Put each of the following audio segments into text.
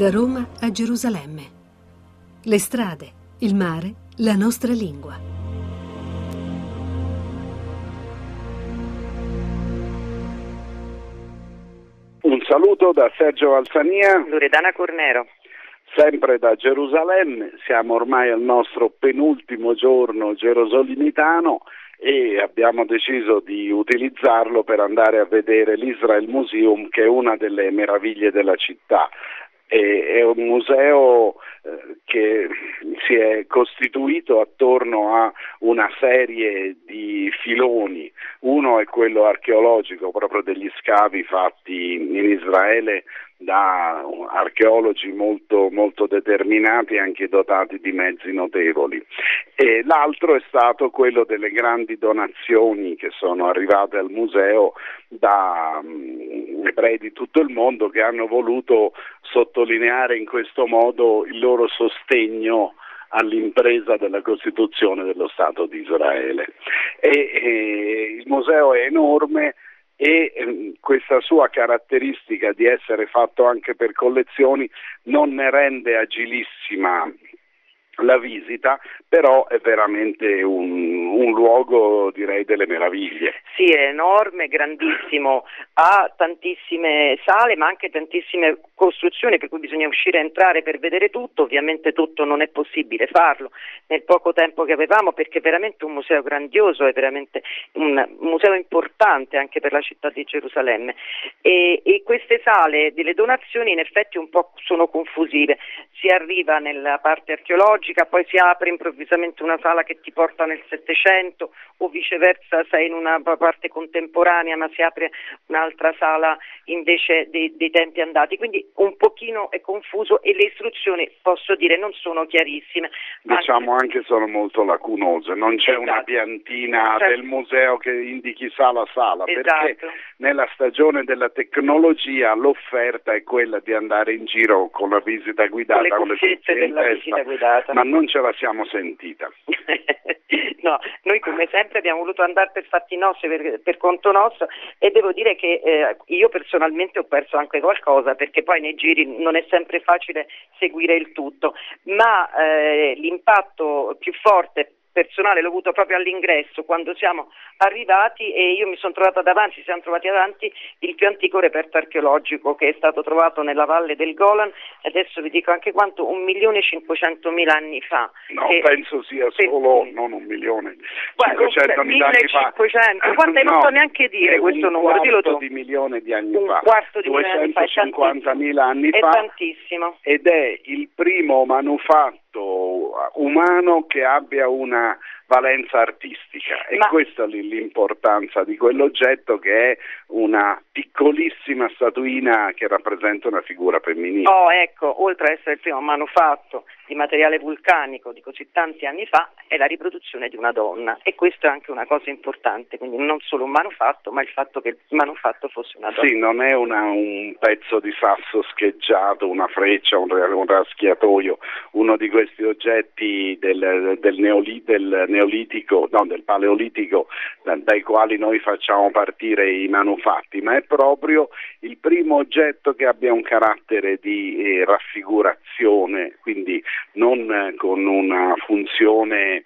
Da Roma a Gerusalemme. Le strade, il mare, la nostra lingua. Un saluto da Sergio Alzania. Loredana Cornero. Sempre da Gerusalemme, siamo ormai al nostro penultimo giorno gerosolimitano e abbiamo deciso di utilizzarlo per andare a vedere l'Israel Museum che è una delle meraviglie della città. È un museo eh, che si è costituito attorno a una serie di filoni. Uno è quello archeologico, proprio degli scavi fatti in Israele da archeologi molto, molto determinati e anche dotati di mezzi notevoli. E l'altro è stato quello delle grandi donazioni che sono arrivate al museo da um, ebrei di tutto il mondo che hanno voluto sottolineare in questo modo il loro sostegno all'impresa della Costituzione dello Stato di Israele. E, e il museo è enorme, e ehm, questa sua caratteristica di essere fatto anche per collezioni non ne rende agilissima la visita, però è veramente un, un, luogo direi delle meraviglie. Sì, è enorme, grandissimo, ha tantissime sale ma anche tantissime costruzioni per cui bisogna uscire e entrare per vedere tutto, ovviamente tutto non è possibile farlo nel poco tempo che avevamo perché è veramente un museo grandioso, è veramente un museo importante anche per la città di Gerusalemme. E, e queste sale delle donazioni in effetti un po' sono confusive, si arriva nella parte archeologica, poi si apre improvvisamente una sala che ti porta nel Settecento o viceversa sei in una parte contemporanea ma si apre un'altra sala invece dei, dei tempi andati, quindi un pochino è confuso e le istruzioni posso dire non sono chiarissime. Diciamo anche, anche sono molto lacunose, non c'è esatto. una piantina certo. del museo che indichi sala sala, esatto. perché nella stagione della tecnologia l'offerta è quella di andare in giro con la visita guidata, con le, con le della visita guidata. Ma non ce la siamo sentita. no, noi come sempre abbiamo voluto andare per fatti nostri, per, per conto nostro e devo dire che eh, io personalmente ho perso anche qualcosa perché poi nei giri non è sempre facile seguire il tutto, ma eh, l'impatto più forte personale l'ho avuto proprio all'ingresso quando siamo arrivati e io mi sono trovata davanti, ci siamo trovati davanti il più antico reperto archeologico che è stato trovato nella valle del Golan adesso vi dico anche quanto, un milione e cinquecentomila anni fa. No, che... penso sia solo, per... non un milione, cinquecentomila anni fa. Guarda, no, non so neanche dire questo numero, dillo tu. di milione di anni un fa. quarto di milione di anni fa, 250.000 anni fa. È tantissimo. Ed è il primo manufatto umano che abbia una valenza artistica e Ma... questa è l'importanza di quell'oggetto che è una piccolissima statuina che rappresenta una figura femminile. Oh, ecco, oltre ad essere il primo manufatto di materiale vulcanico di così tanti anni fa, è la riproduzione di una donna e questa è anche una cosa importante, quindi non solo un manufatto, ma il fatto che il manufatto fosse una donna. Sì, non è una, un pezzo di sasso scheggiato, una freccia, un, un raschiatoio, uno di questi oggetti del, del, neoli, del neolitico, no, del paleolitico dai quali noi facciamo partire i manufatti, ma è proprio il primo oggetto che abbia un carattere di eh, raffigurazione, quindi non eh, con una funzione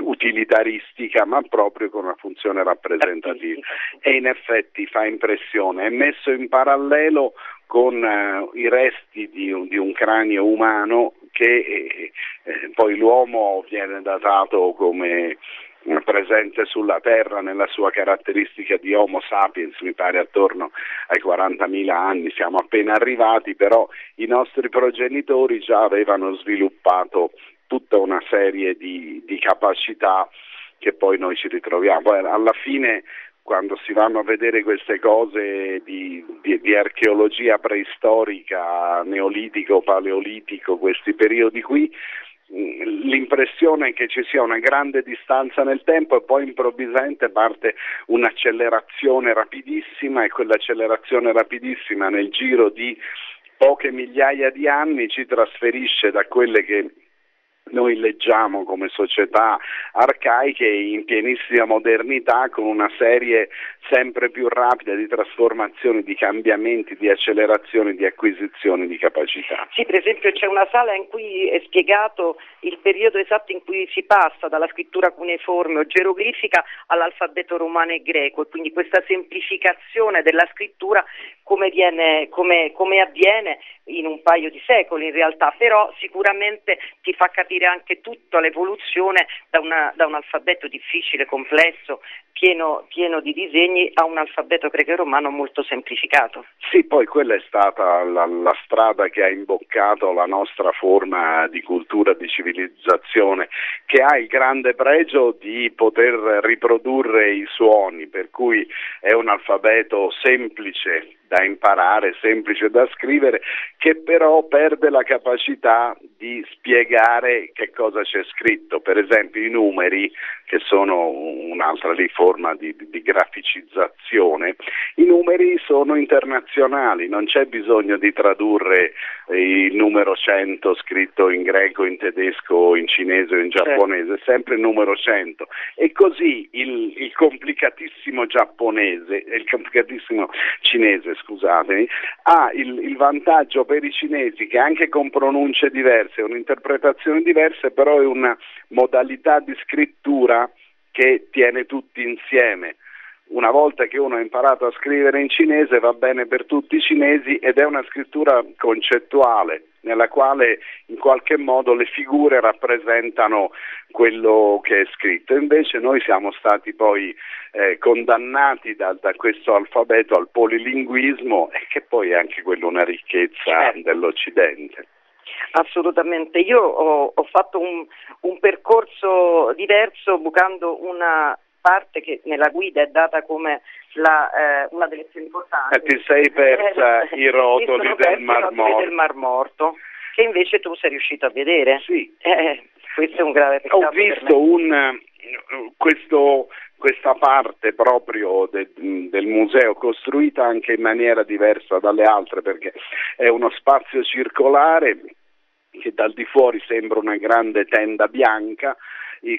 utilitaristica ma proprio con una funzione rappresentativa. E in effetti fa impressione, è messo in parallelo con uh, i resti di di un, cranio umano che eh, eh, poi l'uomo viene datato come presente sulla Terra nella sua caratteristica di Homo sapiens, mi pare attorno ai 40.000 anni, siamo appena arrivati, però i nostri progenitori già avevano sviluppato tutta una serie di, di capacità che poi noi ci ritroviamo. Alla fine quando si vanno a vedere queste cose di, di, di, archeologia preistorica, neolitico, paleolitico, questi periodi qui, l'impressione è che ci sia una grande distanza nel tempo e poi improvvisamente parte un'accelerazione rapidissima e quell'accelerazione rapidissima nel giro di poche migliaia di anni ci trasferisce da quelle che noi leggiamo come società arcaiche in pienissima modernità con una serie sempre più rapida di trasformazioni, di cambiamenti, di accelerazioni, di acquisizioni di capacità. Sì, per esempio c'è una sala in cui è spiegato il periodo esatto in cui si passa dalla scrittura cuneiforme o geroglifica all'alfabeto romano e greco e quindi questa semplificazione della scrittura come, viene, come, come avviene in un paio di secoli in realtà, però sicuramente ti fa capire anche tutta l'evoluzione da, una, da un alfabeto difficile, complesso, pieno, pieno, di disegni a un alfabeto greco-romano molto semplificato. Sì, poi quella è stata la, la, strada che ha imboccato la nostra forma di cultura, di civilizzazione, che ha il grande pregio di poter riprodurre i suoni, per cui è un alfabeto semplice da imparare, semplice da scrivere, che però perde la capacità di spiegare che cosa c'è scritto. Per esempio i numeri, che sono un'altra forma di, di, graficizzazione, i numeri sono internazionali, non c'è bisogno di tradurre il numero 100 scritto in greco, in tedesco, in cinese o in certo. giapponese, è sempre il numero 100. E così il, il complicatissimo giapponese, il complicatissimo cinese, scusatemi, ha il, il, vantaggio per i cinesi che anche con pronunce diverse, un'interpretazione diversa, però è una modalità di scrittura che tiene tutti insieme. Una volta che uno ha imparato a scrivere in cinese va bene per tutti i cinesi ed è una scrittura concettuale nella quale in qualche modo le figure rappresentano quello che è scritto. Invece noi siamo stati poi eh, condannati da, da, questo alfabeto al polilinguismo e che poi è anche quello una ricchezza certo. dell'Occidente. Assolutamente, io ho, ho fatto un, un, percorso diverso bucando una parte che nella guida è data come la, eh, una delle più importanti. E ti sei persa eh, i rotoli del Mar Morto. del Mar Morto, che invece tu sei riuscito a vedere. Sì. Eh, questo è un grave peccato. Ho visto un, questo, questa parte proprio de, del museo costruita anche in maniera diversa dalle altre perché è uno spazio circolare che dal di fuori sembra una grande tenda bianca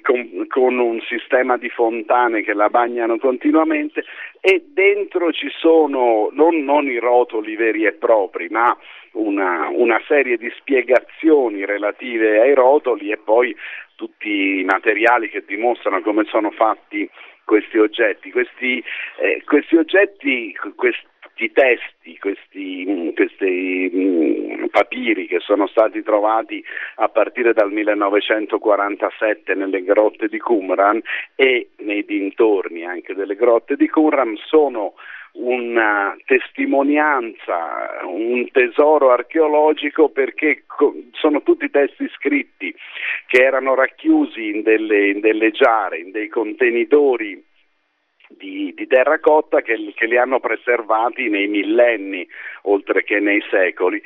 con, con, un sistema di fontane che la bagnano continuamente e dentro ci sono non, non i rotoli veri e propri ma una, una, serie di spiegazioni relative ai rotoli e poi tutti i materiali che dimostrano come sono fatti questi oggetti. Questi, eh, questi oggetti, questi testi, questi, mm, questi mm, papiri che sono stati trovati a partire dal 1947 nelle grotte di Qumran e nei dintorni anche delle grotte di Qumran sono una testimonianza, un tesoro archeologico perché sono tutti testi scritti che erano racchiusi in delle, in delle giare, in dei contenitori di, di terracotta che, che, li hanno preservati nei millenni oltre che nei secoli.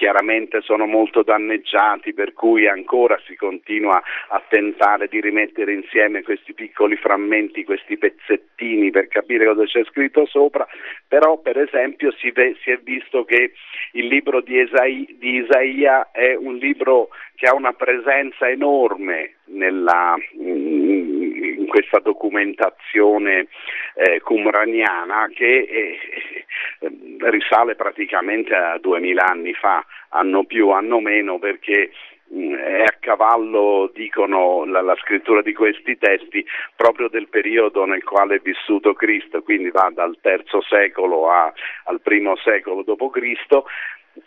Chiaramente sono molto danneggiati, per cui ancora si continua a tentare di rimettere insieme questi piccoli frammenti, questi pezzettini per capire cosa c'è scritto sopra, però per esempio si, ve, si è visto che il libro di, Esai, di Isaia è un libro che ha una presenza enorme nella, in questa documentazione eh, cumraniana che eh, risale praticamente a duemila anni fa, anno più, anno meno, perché mm, è a cavallo, dicono, la, la, scrittura di questi testi proprio del periodo nel quale è vissuto Cristo, quindi va dal terzo secolo a, al primo secolo d.C.,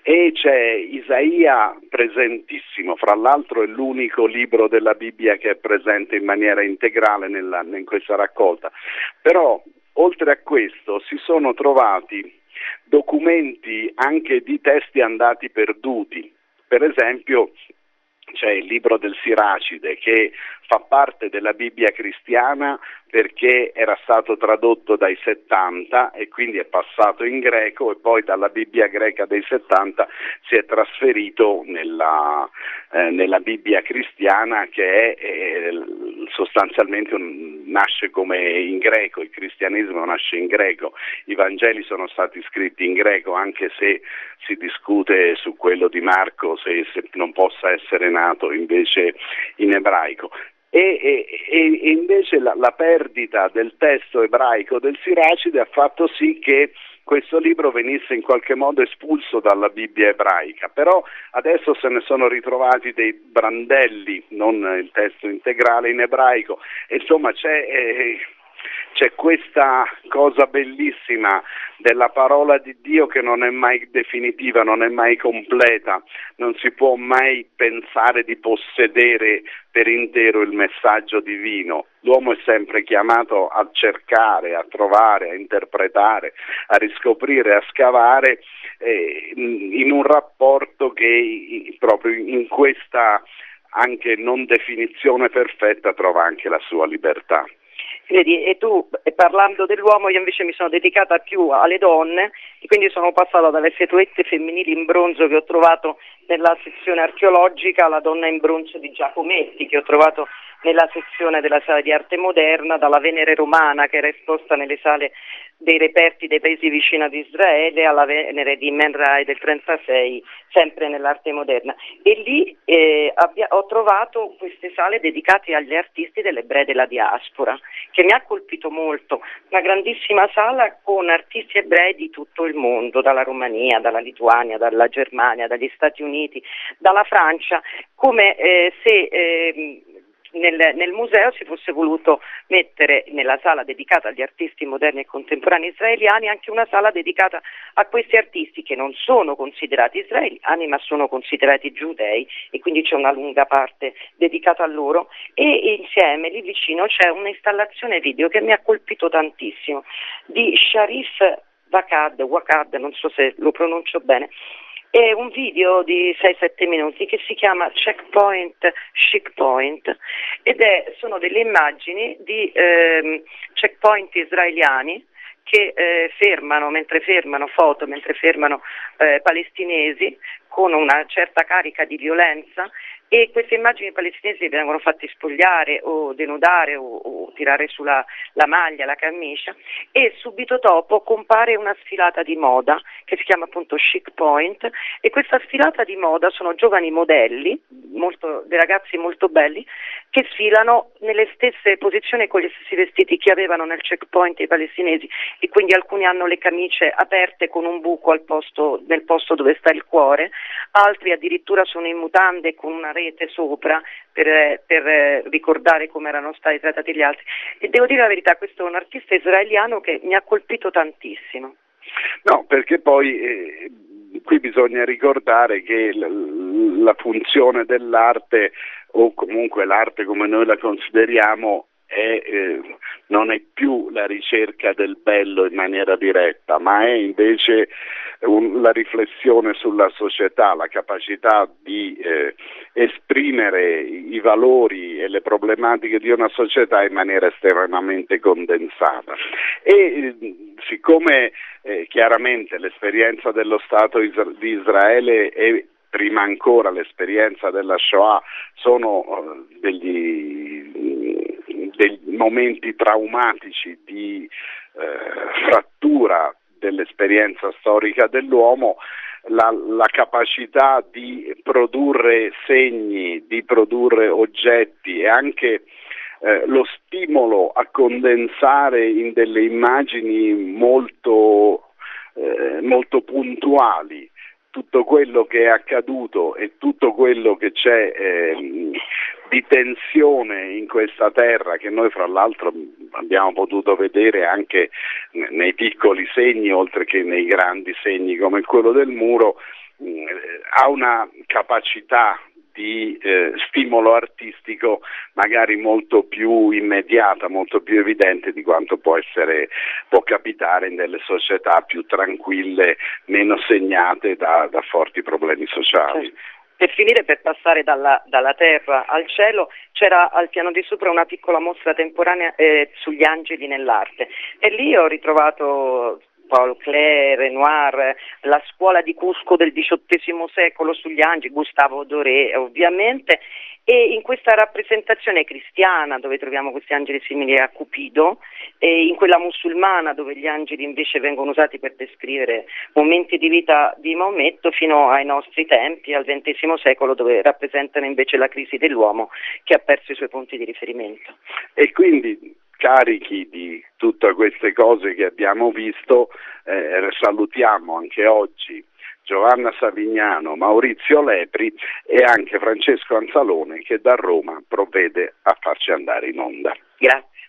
e c'è Isaia presentissimo, fra l'altro è l'unico libro della Bibbia che è presente in maniera integrale nella, in questa raccolta. Però oltre a questo si sono trovati documenti anche di testi andati perduti. Per esempio c'è il libro del Siracide che fa parte della Bibbia cristiana perché era stato tradotto dai 70 e quindi è passato in greco e poi dalla Bibbia greca dei 70 si è trasferito nella, eh, nella Bibbia cristiana che è eh, sostanzialmente un, nasce come in greco, il cristianesimo nasce in greco, i Vangeli sono stati scritti in greco, anche se si discute su quello di Marco se, se non possa essere nato invece in ebraico. E, e, e, invece la, la, perdita del testo ebraico del Siracide ha fatto sì che questo libro venisse in qualche modo espulso dalla Bibbia ebraica, però adesso se ne sono ritrovati dei brandelli, non il testo integrale in ebraico, insomma c'è... Eh, c'è questa cosa bellissima della parola di Dio che non è mai definitiva, non è mai completa, non si può mai pensare di possedere per intero il messaggio divino. L'uomo è sempre chiamato a cercare, a trovare, a interpretare, a riscoprire, a scavare eh, in un rapporto che proprio in questa anche non definizione perfetta trova anche la sua libertà. Vedi, e tu parlando dell'uomo io invece mi sono dedicata più alle donne e quindi sono passata dalle statuette femminili in bronzo che ho trovato nella sezione archeologica alla donna in bronzo di Giacometti che ho trovato nella sezione della sala di arte moderna, dalla Venere romana che era esposta nelle sale dei reperti dei paesi vicini ad Israele alla Venere di Man Ray del 36, sempre nell'arte moderna. E lì eh, abbia, ho trovato queste sale dedicate agli artisti dell'ebrei della diaspora, che mi ha colpito molto. Una grandissima sala con artisti ebrei di tutto il mondo, dalla Romania, dalla Lituania, dalla Germania, dagli Stati Uniti, dalla Francia, come eh, se eh, nel, nel, museo si fosse voluto mettere nella sala dedicata agli artisti moderni e contemporanei israeliani anche una sala dedicata a questi artisti che non sono considerati israeliani ma sono considerati giudei e quindi c'è una lunga parte dedicata a loro. E insieme lì vicino c'è un'installazione video che mi ha colpito tantissimo di Sharif Wakad, Wakad non so se lo pronuncio bene, è un video di 6-7 minuti che si chiama Checkpoint Chic Point ed è, sono delle immagini di ehm, checkpoint israeliani che eh, fermano, mentre fermano foto, mentre fermano eh, palestinesi con una certa carica di violenza e queste immagini palestinesi vengono fatte spogliare o denudare o, o tirare sulla la maglia, la camicia e subito dopo compare una sfilata di moda che si chiama appunto Chic Point e questa sfilata di moda sono giovani modelli, molto, dei ragazzi molto belli che sfilano nelle stesse posizioni con gli stessi vestiti che avevano nel checkpoint i palestinesi e quindi alcuni hanno le camicie aperte con un buco posto, nel posto dove sta il cuore, altri addirittura sono in mutande con una rete sopra per, per ricordare come erano stati trattati gli altri. E devo dire la verità, questo è un artista israeliano che mi ha colpito tantissimo. No, perché poi eh, qui bisogna ricordare che la, la funzione dell'arte o comunque l'arte come noi la consideriamo è, eh, non è più la ricerca del bello in maniera diretta, ma è invece un, la riflessione sulla società, la capacità di eh, esprimere i valori e le problematiche di una società in maniera estremamente condensata. E eh, siccome eh, chiaramente l'esperienza dello Stato di Israele è prima ancora l'esperienza della Shoah sono eh, degli dei momenti traumatici di eh, frattura dell'esperienza storica dell'uomo, la, la, capacità di produrre segni, di produrre oggetti e anche eh, lo stimolo a condensare in delle immagini molto, eh, molto puntuali tutto quello che è accaduto e tutto quello che c'è eh, di tensione in questa terra che noi fra l'altro abbiamo potuto vedere anche nei piccoli segni oltre che nei grandi segni come quello del muro, eh, ha una capacità di eh, stimolo artistico magari molto più immediata, molto più evidente di quanto può essere, può capitare in delle società più tranquille, meno segnate da, da forti problemi sociali. Certo. Per finire, per passare dalla, dalla, terra al cielo, c'era al piano di sopra una piccola mostra temporanea eh, sugli angeli nell'arte e lì ho ritrovato Paul Klee, Renoir, la scuola di Cusco del XVIII secolo sugli angeli, Gustavo Doré ovviamente, e in questa rappresentazione cristiana dove troviamo questi angeli simili a Cupido e in quella musulmana dove gli angeli invece vengono usati per descrivere momenti di vita di Maometto fino ai nostri tempi, al XX secolo dove rappresentano invece la crisi dell'uomo che ha perso i suoi punti di riferimento. E quindi carichi di tutte queste cose che abbiamo visto, eh, salutiamo anche oggi Giovanna Savignano, Maurizio Lepri e anche Francesco Anzalone che da Roma provvede a farci andare in onda. Grazie.